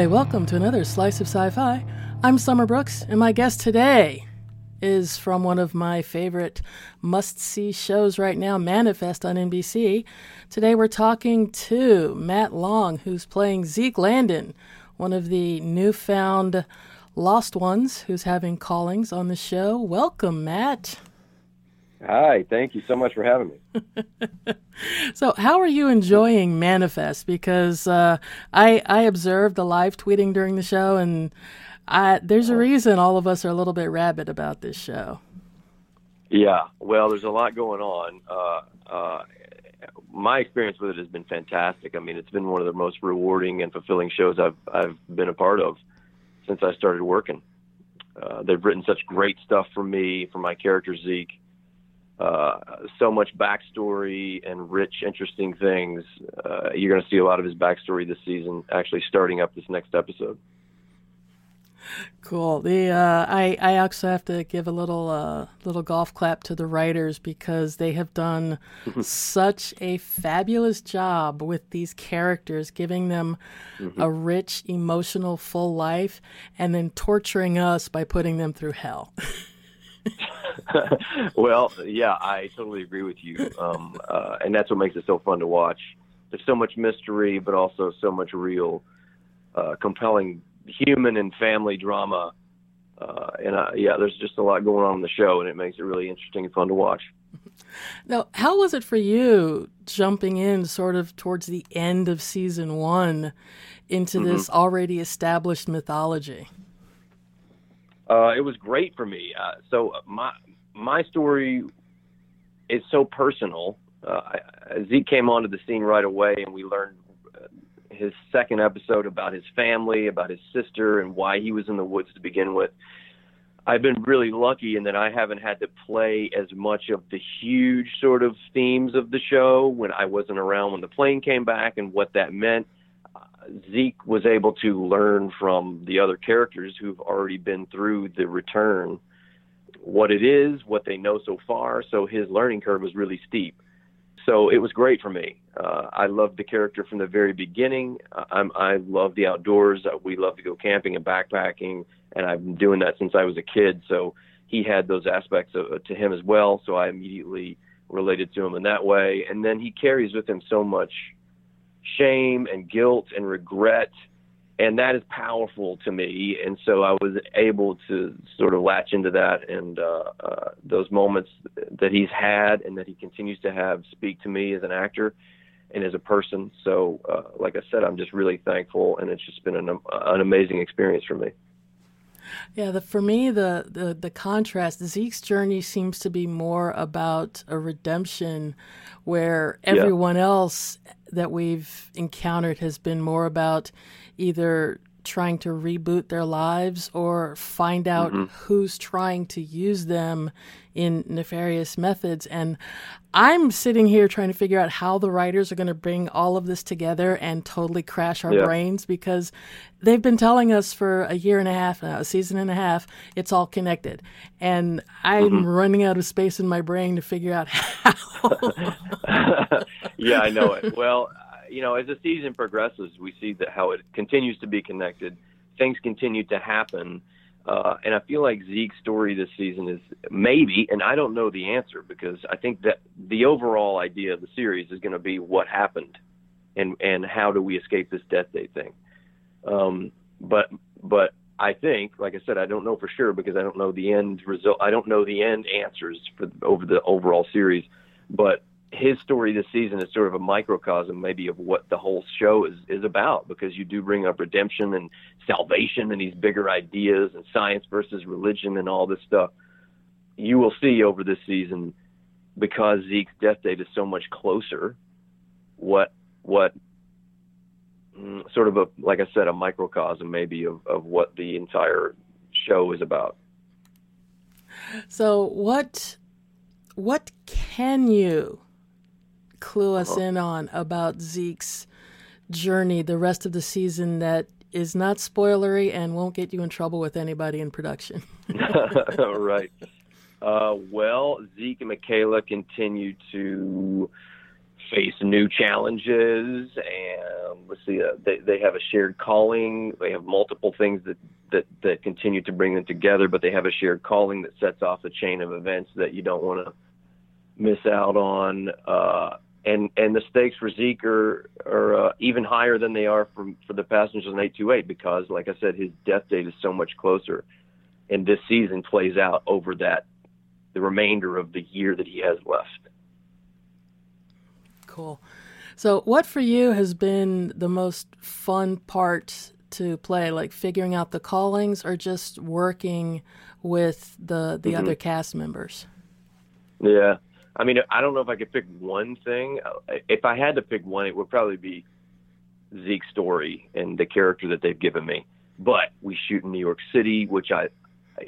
Hi, welcome to another Slice of Sci Fi. I'm Summer Brooks, and my guest today is from one of my favorite must see shows right now, Manifest on NBC. Today we're talking to Matt Long, who's playing Zeke Landon, one of the newfound lost ones who's having callings on the show. Welcome, Matt. Hi, thank you so much for having me. so, how are you enjoying Manifest? Because uh, I I observed the live tweeting during the show, and I, there's a reason all of us are a little bit rabid about this show. Yeah, well, there's a lot going on. Uh, uh, my experience with it has been fantastic. I mean, it's been one of the most rewarding and fulfilling shows I've I've been a part of since I started working. Uh, they've written such great stuff for me, for my character Zeke uh, so much backstory and rich, interesting things. Uh, you're going to see a lot of his backstory this season, actually starting up this next episode. Cool. The uh, I I also have to give a little uh, little golf clap to the writers because they have done such a fabulous job with these characters, giving them mm-hmm. a rich, emotional, full life, and then torturing us by putting them through hell. well, yeah, I totally agree with you, um, uh, and that's what makes it so fun to watch. There's so much mystery, but also so much real, uh, compelling human and family drama. Uh, and uh, yeah, there's just a lot going on in the show, and it makes it really interesting and fun to watch. Now, how was it for you jumping in sort of towards the end of season one into mm-hmm. this already established mythology? Uh, it was great for me. Uh, so my my story is so personal. Uh, Zeke came onto the scene right away, and we learned uh, his second episode about his family, about his sister, and why he was in the woods to begin with. I've been really lucky in that I haven't had to play as much of the huge sort of themes of the show when I wasn't around when the plane came back and what that meant. Zeke was able to learn from the other characters who've already been through the return what it is, what they know so far. So his learning curve was really steep. So it was great for me. Uh, I loved the character from the very beginning. I'm, I love the outdoors. Uh, we love to go camping and backpacking, and I've been doing that since I was a kid. So he had those aspects of, uh, to him as well. So I immediately related to him in that way. And then he carries with him so much shame and guilt and regret and that is powerful to me. And so i was able to sort of latch into that and uh, uh, those moments that he's had and that he continues to have speak to me as an actor and as a person. So uh, like i said i'm just really thankful and it's just been an, an amazing experience for me yeah, the, for me, the, the, the contrast, Zeke's journey seems to be more about a redemption where everyone yeah. else that we've encountered has been more about either trying to reboot their lives or find out mm-hmm. who's trying to use them in nefarious methods. And I'm sitting here trying to figure out how the writers are going to bring all of this together and totally crash our yeah. brains because they've been telling us for a year and a half now, a season and a half, it's all connected. And I'm mm-hmm. running out of space in my brain to figure out how. yeah, I know it. Well, you know, as the season progresses, we see that how it continues to be connected. Things continue to happen. Uh, and I feel like Zeke's story this season is maybe, and I don't know the answer because I think that the overall idea of the series is going to be what happened and, and how do we escape this death day thing. Um, but, but I think, like I said, I don't know for sure because I don't know the end result. I don't know the end answers for over the overall series, but his story this season is sort of a microcosm maybe of what the whole show is is about because you do bring up redemption and salvation and these bigger ideas and science versus religion and all this stuff. You will see over this season because Zeke's death date is so much closer what what mm, sort of a like I said a microcosm maybe of of what the entire show is about. So what what can you clue us uh-huh. in on about Zeke's journey the rest of the season that is not spoilery and won't get you in trouble with anybody in production. right. Uh, well, Zeke and Michaela continue to face new challenges and let's see uh, they they have a shared calling they have multiple things that that that continue to bring them together but they have a shared calling that sets off a chain of events that you don't want to miss out on uh and and the stakes for Zeke are are uh, even higher than they are for for the passengers on 828 because like I said his death date is so much closer and this season plays out over that the remainder of the year that he has left Cool. So, what for you has been the most fun part to play? Like figuring out the callings, or just working with the the mm-hmm. other cast members? Yeah, I mean, I don't know if I could pick one thing. If I had to pick one, it would probably be Zeke's story and the character that they've given me. But we shoot in New York City, which I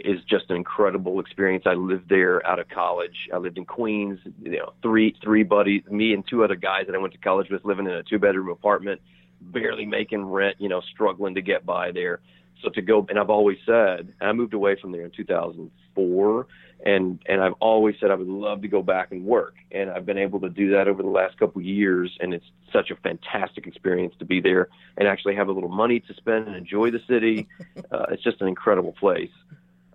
is just an incredible experience. I lived there out of college. I lived in Queens. You know, three three buddies, me and two other guys that I went to college with, living in a two bedroom apartment, barely making rent. You know, struggling to get by there. So to go, and I've always said, I moved away from there in 2004, and and I've always said I would love to go back and work, and I've been able to do that over the last couple of years, and it's such a fantastic experience to be there and actually have a little money to spend and enjoy the city. Uh, it's just an incredible place.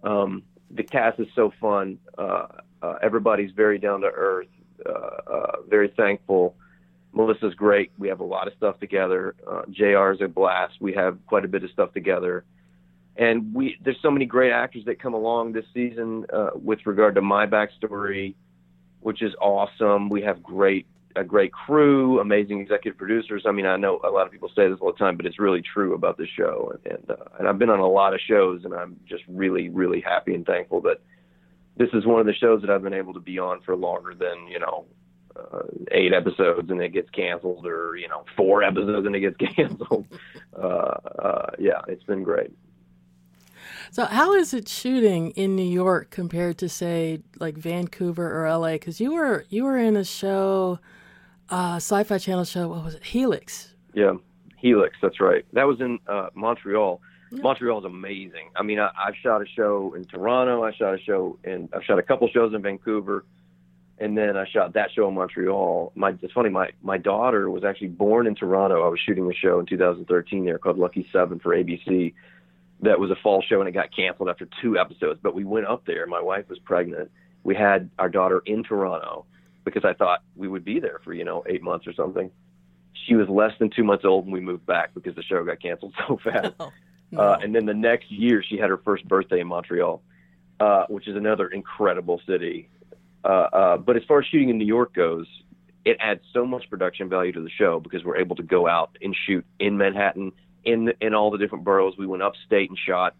Um, the cast is so fun. Uh, uh, everybody's very down to earth, uh, uh, very thankful. Melissa's great. We have a lot of stuff together. Uh, J.R. is a blast. We have quite a bit of stuff together, and we there's so many great actors that come along this season uh, with regard to my backstory, which is awesome. We have great a great crew, amazing executive producers. I mean, I know a lot of people say this all the time, but it's really true about this show. And and, uh, and I've been on a lot of shows, and I'm just really, really happy and thankful that this is one of the shows that I've been able to be on for longer than you know uh, eight episodes and it gets canceled, or you know four episodes and it gets canceled. uh, uh, yeah, it's been great. So, how is it shooting in New York compared to, say, like Vancouver or LA? Because you were you were in a show uh, Sci-Fi Channel show. What was it? Helix. Yeah, Helix. That's right. That was in uh, Montreal. Yeah. Montreal is amazing. I mean, I, I've shot a show in Toronto. I shot a show in. I've shot a couple shows in Vancouver, and then I shot that show in Montreal. My it's funny. My my daughter was actually born in Toronto. I was shooting a show in 2013 there called Lucky Seven for ABC. That was a fall show and it got canceled after two episodes. But we went up there. My wife was pregnant. We had our daughter in Toronto because I thought we would be there for, you know, eight months or something. She was less than two months old when we moved back because the show got canceled so fast. Oh, no. uh, and then the next year, she had her first birthday in Montreal, uh, which is another incredible city. Uh, uh, but as far as shooting in New York goes, it adds so much production value to the show because we're able to go out and shoot in Manhattan, in in all the different boroughs. We went upstate and shot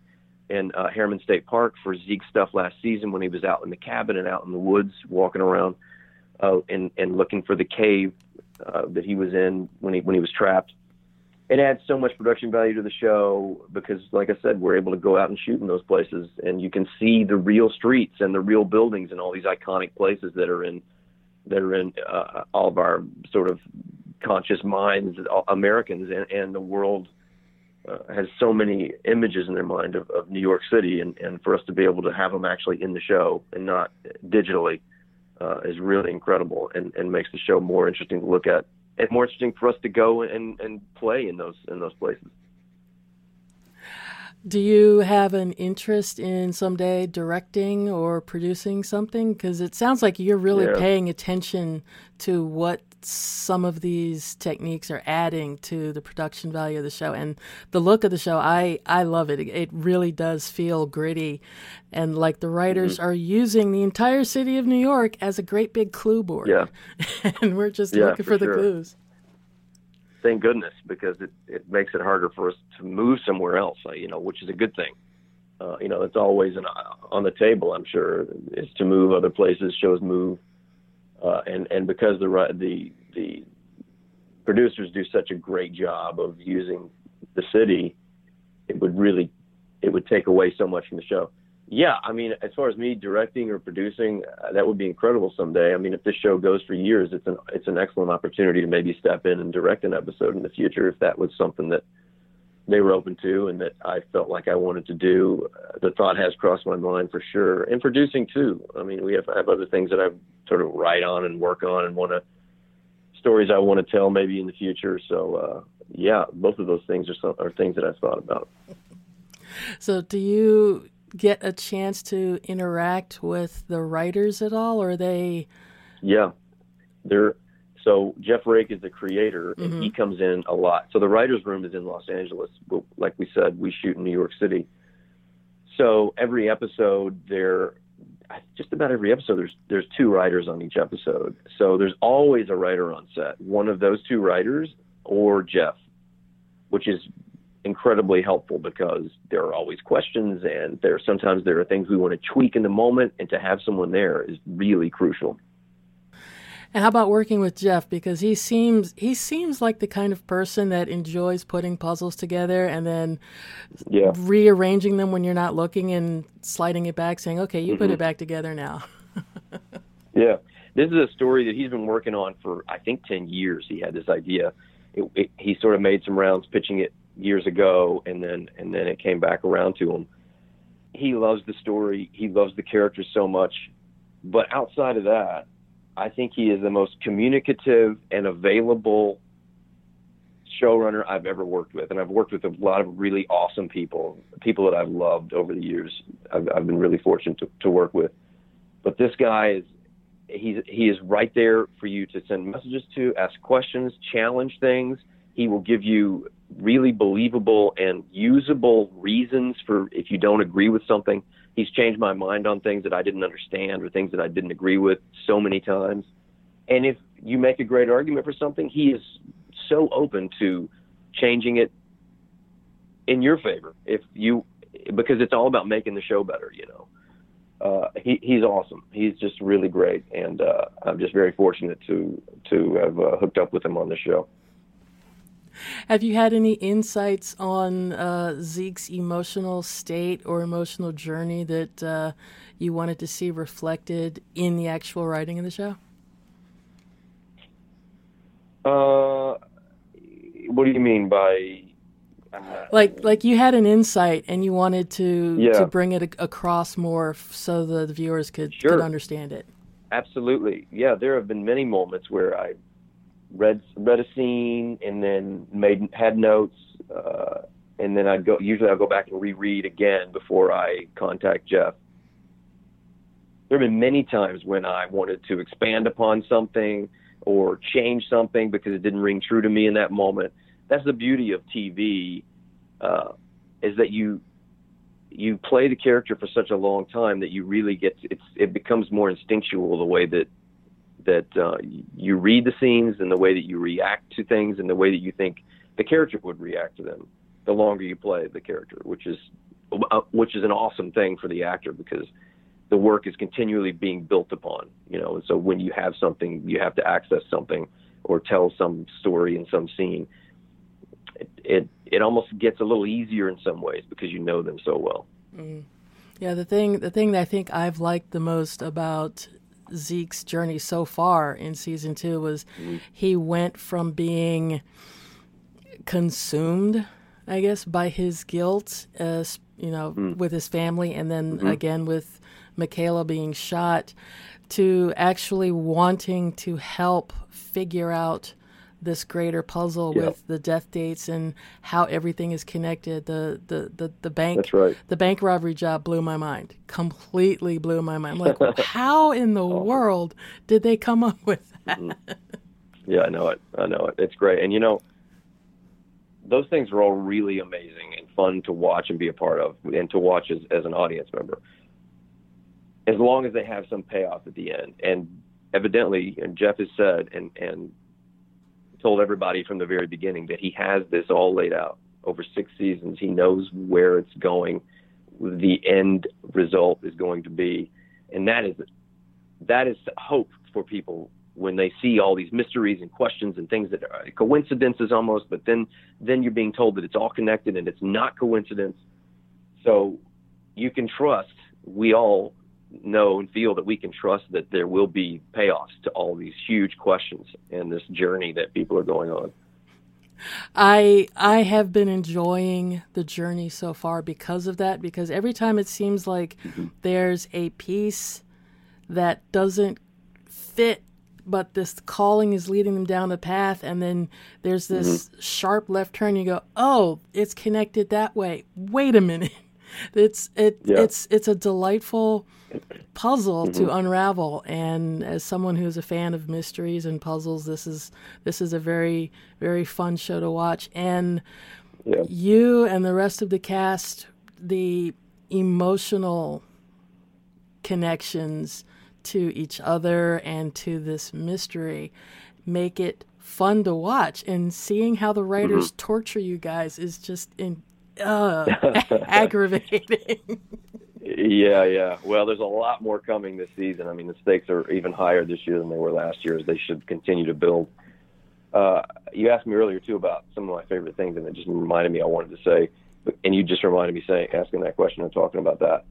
in uh, Harriman State Park for Zeke stuff last season when he was out in the cabin and out in the woods walking around uh, and and looking for the cave uh, that he was in when he when he was trapped. It adds so much production value to the show because, like I said, we're able to go out and shoot in those places, and you can see the real streets and the real buildings and all these iconic places that are in that are in uh, all of our sort of conscious minds, Americans, and, and the world uh, has so many images in their mind of, of New York City, and, and for us to be able to have them actually in the show and not digitally uh, is really incredible and, and makes the show more interesting to look at and more interesting for us to go and, and play in those in those places. Do you have an interest in someday directing or producing something? Because it sounds like you're really yeah. paying attention to what some of these techniques are adding to the production value of the show and the look of the show. I I love it. It really does feel gritty, and like the writers mm-hmm. are using the entire city of New York as a great big clue board. Yeah, and we're just yeah, looking for, for the clues. Thank goodness, because it, it makes it harder for us to move somewhere else. You know, which is a good thing. Uh, you know, it's always an, on the table. I'm sure is to move other places. Shows move uh, and and because the the the producers do such a great job of using the city, it would really it would take away so much from the show. Yeah, I mean, as far as me directing or producing, uh, that would be incredible someday. I mean, if this show goes for years, it's an it's an excellent opportunity to maybe step in and direct an episode in the future if that was something that they were open to and that I felt like I wanted to do. Uh, the thought has crossed my mind for sure, and producing too. I mean, we have I have other things that I sort of write on and work on and want to stories I want to tell maybe in the future. So uh, yeah, both of those things are are things that I've thought about. So do you get a chance to interact with the writers at all, or are they? Yeah, they're so Jeff Rake is the creator, and mm-hmm. he comes in a lot. So the writers' room is in Los Angeles. But like we said, we shoot in New York City. So every episode, there, just about every episode, there's there's two writers on each episode. So there's always a writer on set. One of those two writers or Jeff, which is incredibly helpful because there are always questions, and there sometimes there are things we want to tweak in the moment, and to have someone there is really crucial. And how about working with Jeff? Because he seems he seems like the kind of person that enjoys putting puzzles together and then yeah. rearranging them when you're not looking and sliding it back, saying, "Okay, you mm-hmm. put it back together now." yeah, this is a story that he's been working on for I think ten years. He had this idea. It, it, he sort of made some rounds pitching it years ago, and then and then it came back around to him. He loves the story. He loves the characters so much. But outside of that, I think he is the most communicative and available showrunner I've ever worked with, and I've worked with a lot of really awesome people, people that I've loved over the years. I've, I've been really fortunate to, to work with. But this guy is he's he is right there for you to send messages to, ask questions, challenge things. He will give you really believable and usable reasons for if you don't agree with something he's changed my mind on things that I didn't understand or things that I didn't agree with so many times. And if you make a great argument for something, he is so open to changing it in your favor. If you, because it's all about making the show better, you know. Uh, he, he's awesome. He's just really great, and uh, I'm just very fortunate to to have uh, hooked up with him on the show. Have you had any insights on uh, Zeke's emotional state or emotional journey that uh, you wanted to see reflected in the actual writing of the show? Uh, what do you mean by? Uh, like, like you had an insight and you wanted to yeah. to bring it a- across more so the, the viewers could sure. could understand it. Absolutely, yeah. There have been many moments where I read read a scene and then made had notes uh, and then I'd go usually I'll go back and reread again before I contact Jeff. There have been many times when I wanted to expand upon something or change something because it didn't ring true to me in that moment. That's the beauty of TV, uh, is that you you play the character for such a long time that you really get to, it's it becomes more instinctual the way that that uh, you read the scenes and the way that you react to things and the way that you think the character would react to them the longer you play the character, which is uh, which is an awesome thing for the actor because the work is continually being built upon, you know. And so when you have something, you have to access something or tell some story in some scene. It it, it almost gets a little easier in some ways because you know them so well. Mm. Yeah, the thing the thing that I think I've liked the most about Zeke's journey so far in season two was mm-hmm. he went from being consumed, I guess, by his guilt, as you know, mm-hmm. with his family, and then mm-hmm. again with Michaela being shot, to actually wanting to help figure out this greater puzzle yep. with the death dates and how everything is connected. The the the, the bank That's right. the bank robbery job blew my mind. Completely blew my mind. Like, how in the world did they come up with that? Mm-hmm. Yeah, I know it. I know it. It's great. And you know, those things are all really amazing and fun to watch and be a part of and to watch as, as an audience member. As long as they have some payoff at the end. And evidently, and Jeff has said, and, and told everybody from the very beginning that he has this all laid out over six seasons. He knows where it's going, the end result is going to be, and that is that is hope for people when they see all these mysteries and questions and things that are coincidences almost, but then then you're being told that it's all connected and it's not coincidence. So you can trust. We all know and feel that we can trust that there will be payoffs to all these huge questions and this journey that people are going on. I I have been enjoying the journey so far because of that because every time it seems like mm-hmm. there's a piece that doesn't fit but this calling is leading them down the path, and then there's this mm-hmm. sharp left turn. You go, oh, it's connected that way. Wait a minute. It's it yeah. it's it's a delightful puzzle mm-hmm. to unravel and as someone who's a fan of mysteries and puzzles this is this is a very very fun show to watch and yeah. you and the rest of the cast the emotional connections to each other and to this mystery make it fun to watch and seeing how the writers mm-hmm. torture you guys is just in uh, aggravating. Yeah yeah. Well there's a lot more coming this season. I mean the stakes are even higher this year than they were last year as they should continue to build. Uh, you asked me earlier too about some of my favorite things and it just reminded me i wanted to say and you just reminded me saying asking that question and talking about that.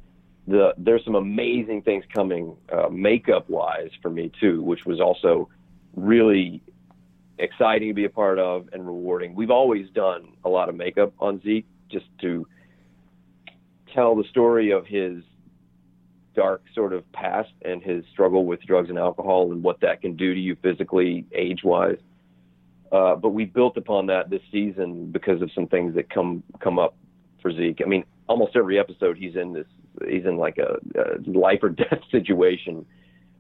The there's some amazing things coming uh, makeup wise for me too, which was also really exciting to be a part of and rewarding. We've always done a lot of makeup on Zeke just to tell the story of his dark sort of past and his struggle with drugs and alcohol and what that can do to you physically, age wise. Uh, but we built upon that this season because of some things that come come up for Zeke. I mean, almost every episode he's in this he's in like a, a life or death situation,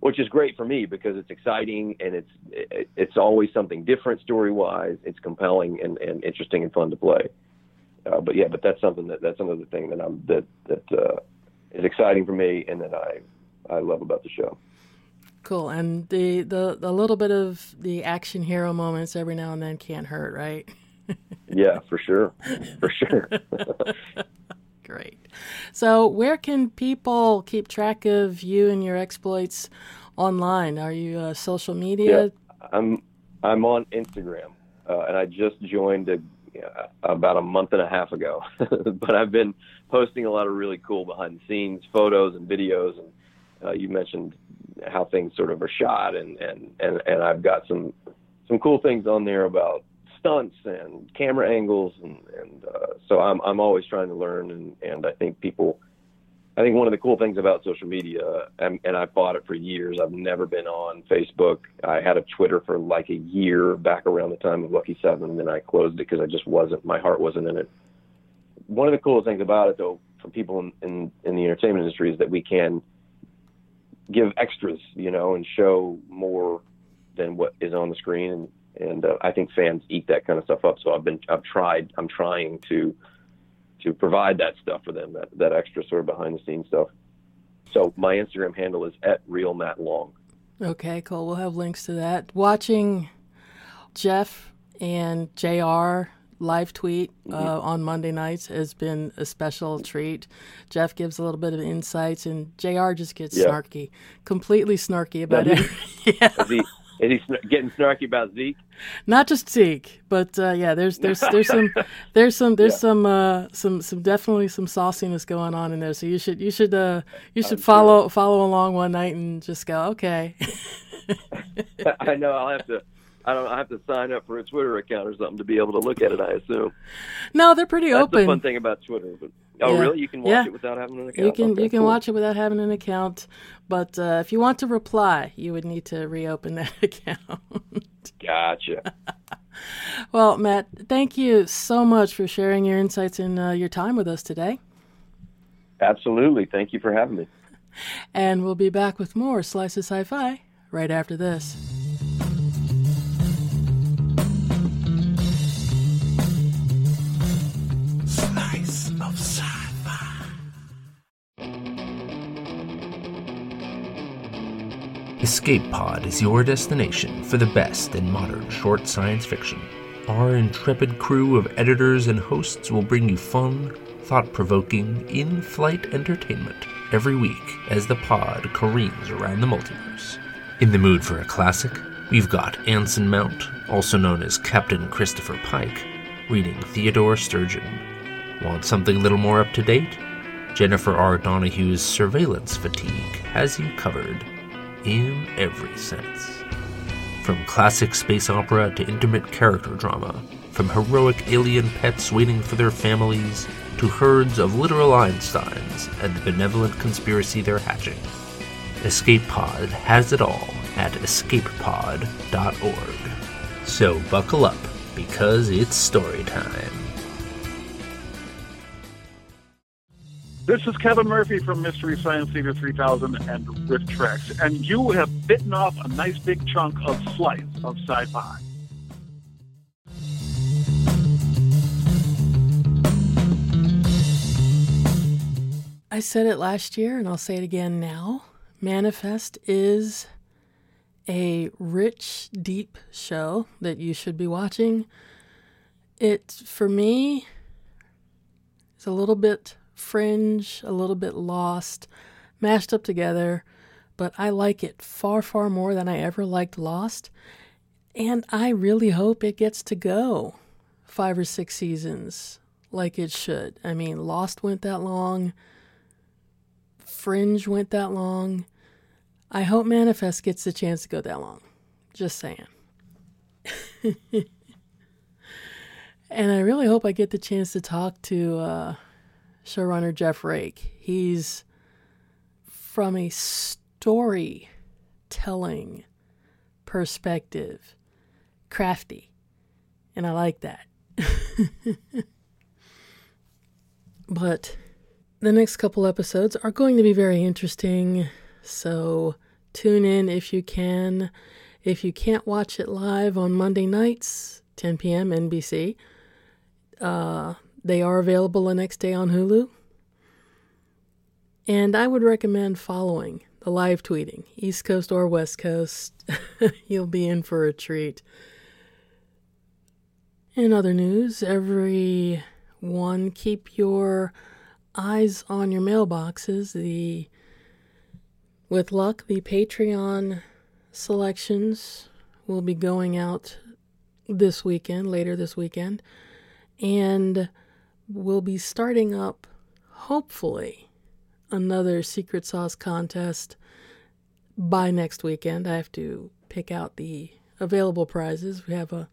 which is great for me because it's exciting and it's it, it's always something different story wise. It's compelling and, and interesting and fun to play. Uh, but yeah, but that's something that that's another thing that I'm that that uh, is exciting for me and that I I love about the show. Cool, and the the the little bit of the action hero moments every now and then can't hurt, right? yeah, for sure, for sure. Great. So, where can people keep track of you and your exploits online? Are you uh, social media? Yeah, I'm I'm on Instagram, uh, and I just joined a, about a month and a half ago. but I've been posting a lot of really cool behind the scenes photos and videos, and uh, you mentioned how things sort of are shot, and and and and I've got some some cool things on there about stunts and camera angles, and, and uh, so I'm I'm always trying to learn, and and I think people. I think one of the cool things about social media, and, and I fought it for years. I've never been on Facebook. I had a Twitter for like a year back around the time of Lucky Seven, and then I closed it because I just wasn't. My heart wasn't in it. One of the coolest things about it, though, for people in, in, in the entertainment industry, is that we can give extras, you know, and show more than what is on the screen. And and uh, I think fans eat that kind of stuff up. So I've been I've tried I'm trying to to provide that stuff for them that that extra sort of behind the scenes stuff. So my Instagram handle is at real Matt Long. Okay, cool. We'll have links to that. Watching Jeff and J.R. live tweet uh, mm-hmm. on Monday nights has been a special treat. Jeff gives a little bit of insights, and J.R. just gets yeah. snarky, completely snarky about it. yeah. Is he sn- getting snarky about Zeke? Not just Zeke, but uh, yeah, there's there's there's some there's some there's yeah. some uh, some some definitely some sauciness going on in there. So you should you should uh, you should I'm follow sure. follow along one night and just go okay. I know I'll have to. I don't. I have to sign up for a Twitter account or something to be able to look at it. I assume. No, they're pretty That's open. the fun thing about Twitter. But Oh, yeah. really? You can watch yeah. it without having an account. You can okay, you can cool. watch it without having an account, but uh, if you want to reply, you would need to reopen that account. gotcha. well, Matt, thank you so much for sharing your insights and uh, your time with us today. Absolutely. Thank you for having me. And we'll be back with more Slices Sci-Fi right after this. Escape Pod is your destination for the best in modern short science fiction. Our intrepid crew of editors and hosts will bring you fun, thought provoking, in flight entertainment every week as the pod careens around the multiverse. In the mood for a classic, we've got Anson Mount, also known as Captain Christopher Pike, reading Theodore Sturgeon. Want something a little more up to date? Jennifer R. Donohue's Surveillance Fatigue has you covered in every sense. From classic space opera to intimate character drama, from heroic alien pets waiting for their families to herds of literal Einsteins and the benevolent conspiracy they're hatching. Escape Pod has it all at escapepod.org. So buckle up, because it's story time. This is Kevin Murphy from Mystery Science Theater 3000 and RiffTrax, and you have bitten off a nice big chunk of slice of sci-fi. I said it last year and I'll say it again now. Manifest is a rich, deep show that you should be watching. It, for me, is a little bit fringe, a little bit lost, mashed up together, but I like it far, far more than I ever liked Lost. And I really hope it gets to go five or six seasons like it should. I mean, Lost went that long. Fringe went that long. I hope Manifest gets the chance to go that long. Just saying. and I really hope I get the chance to talk to uh, showrunner Jeff Rake. He's from a storytelling perspective, crafty. And I like that. but the next couple episodes are going to be very interesting, so tune in if you can. If you can't watch it live on Monday nights, 10 p.m. NBC, uh, they are available the next day on Hulu. And I would recommend following the live tweeting, East Coast or West Coast. You'll be in for a treat. In other news, everyone keep your eyes on your mailboxes. The with luck, the Patreon selections will be going out this weekend, later this weekend, and we'll be starting up hopefully another secret sauce contest by next weekend. I have to pick out the available prizes. We have a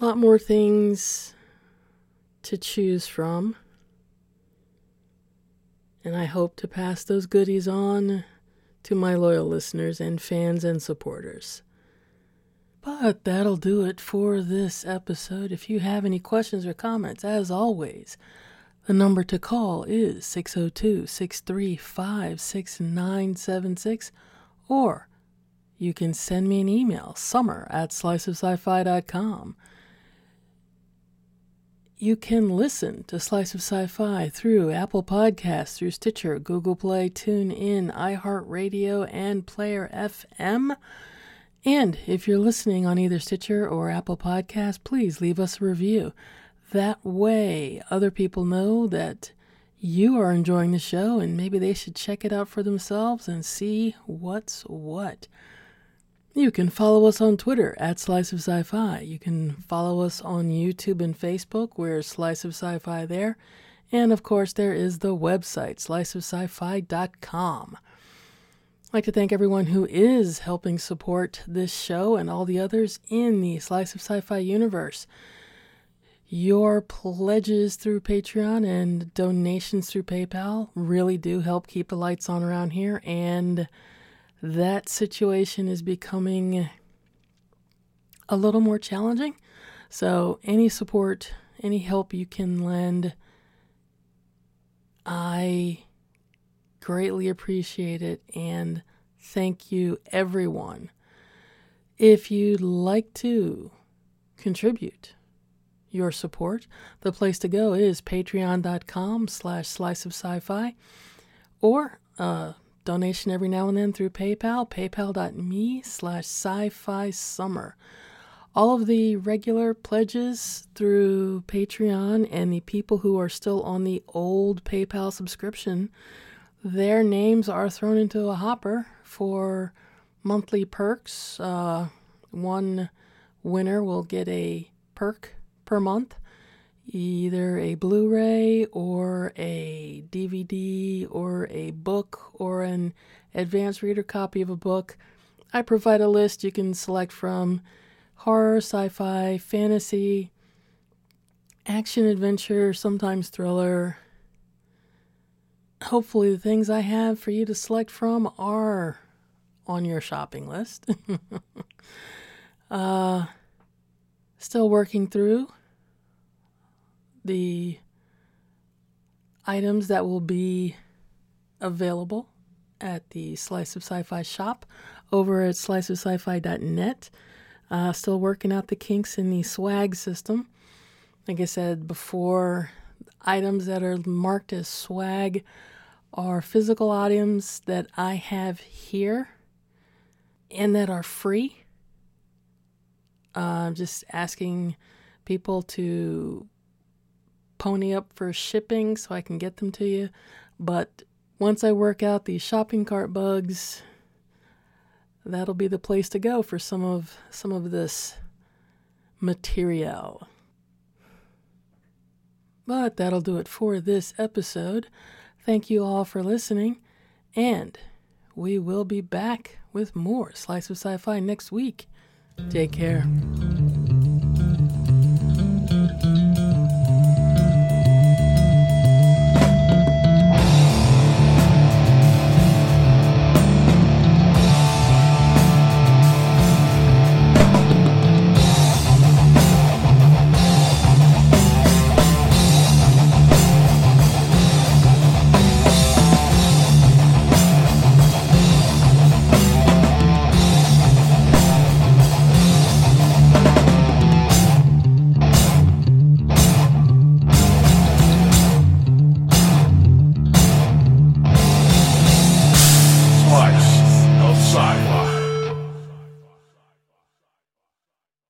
lot more things to choose from and I hope to pass those goodies on to my loyal listeners and fans and supporters. But that'll do it for this episode. If you have any questions or comments, as always, the number to call is 602 635 6976, or you can send me an email, summer at sliceofsci-fi.com. You can listen to Slice of Sci Fi through Apple Podcasts, through Stitcher, Google Play, TuneIn, iHeartRadio, and Player FM. And if you're listening on either Stitcher or Apple Podcasts, please leave us a review. That way, other people know that you are enjoying the show and maybe they should check it out for themselves and see what's what. You can follow us on Twitter at Slice of Sci-Fi. You can follow us on YouTube and Facebook. We're Slice of Sci-Fi there. And of course, there is the website, sliceofsci-fi.com. Like to thank everyone who is helping support this show and all the others in the Slice of Sci-Fi universe. Your pledges through Patreon and donations through PayPal really do help keep the lights on around here and that situation is becoming a little more challenging. So, any support, any help you can lend, I greatly appreciate it and thank you, everyone. If you'd like to contribute your support, the place to go is patreon.com slash slice of sci-fi or uh, donation every now and then through PayPal, paypal.me slash sci-fi summer. All of the regular pledges through Patreon and the people who are still on the old PayPal subscription, their names are thrown into a hopper for monthly perks. Uh, one winner will get a perk per month either a Blu ray or a DVD or a book or an advanced reader copy of a book. I provide a list you can select from horror, sci fi, fantasy, action adventure, sometimes thriller. Hopefully, the things I have for you to select from are on your shopping list. uh, still working through the items that will be available at the Slice of Sci-Fi shop over at sliceofsci-fi.net. Uh, still working out the kinks in the swag system. Like I said before, items that are marked as swag are physical items that I have here and that are free. I'm uh, just asking people to pony up for shipping so I can get them to you. But once I work out these shopping cart bugs, that'll be the place to go for some of some of this material. But that'll do it for this episode. Thank you all for listening, and we will be back with more Slice of Sci Fi next week. Take care.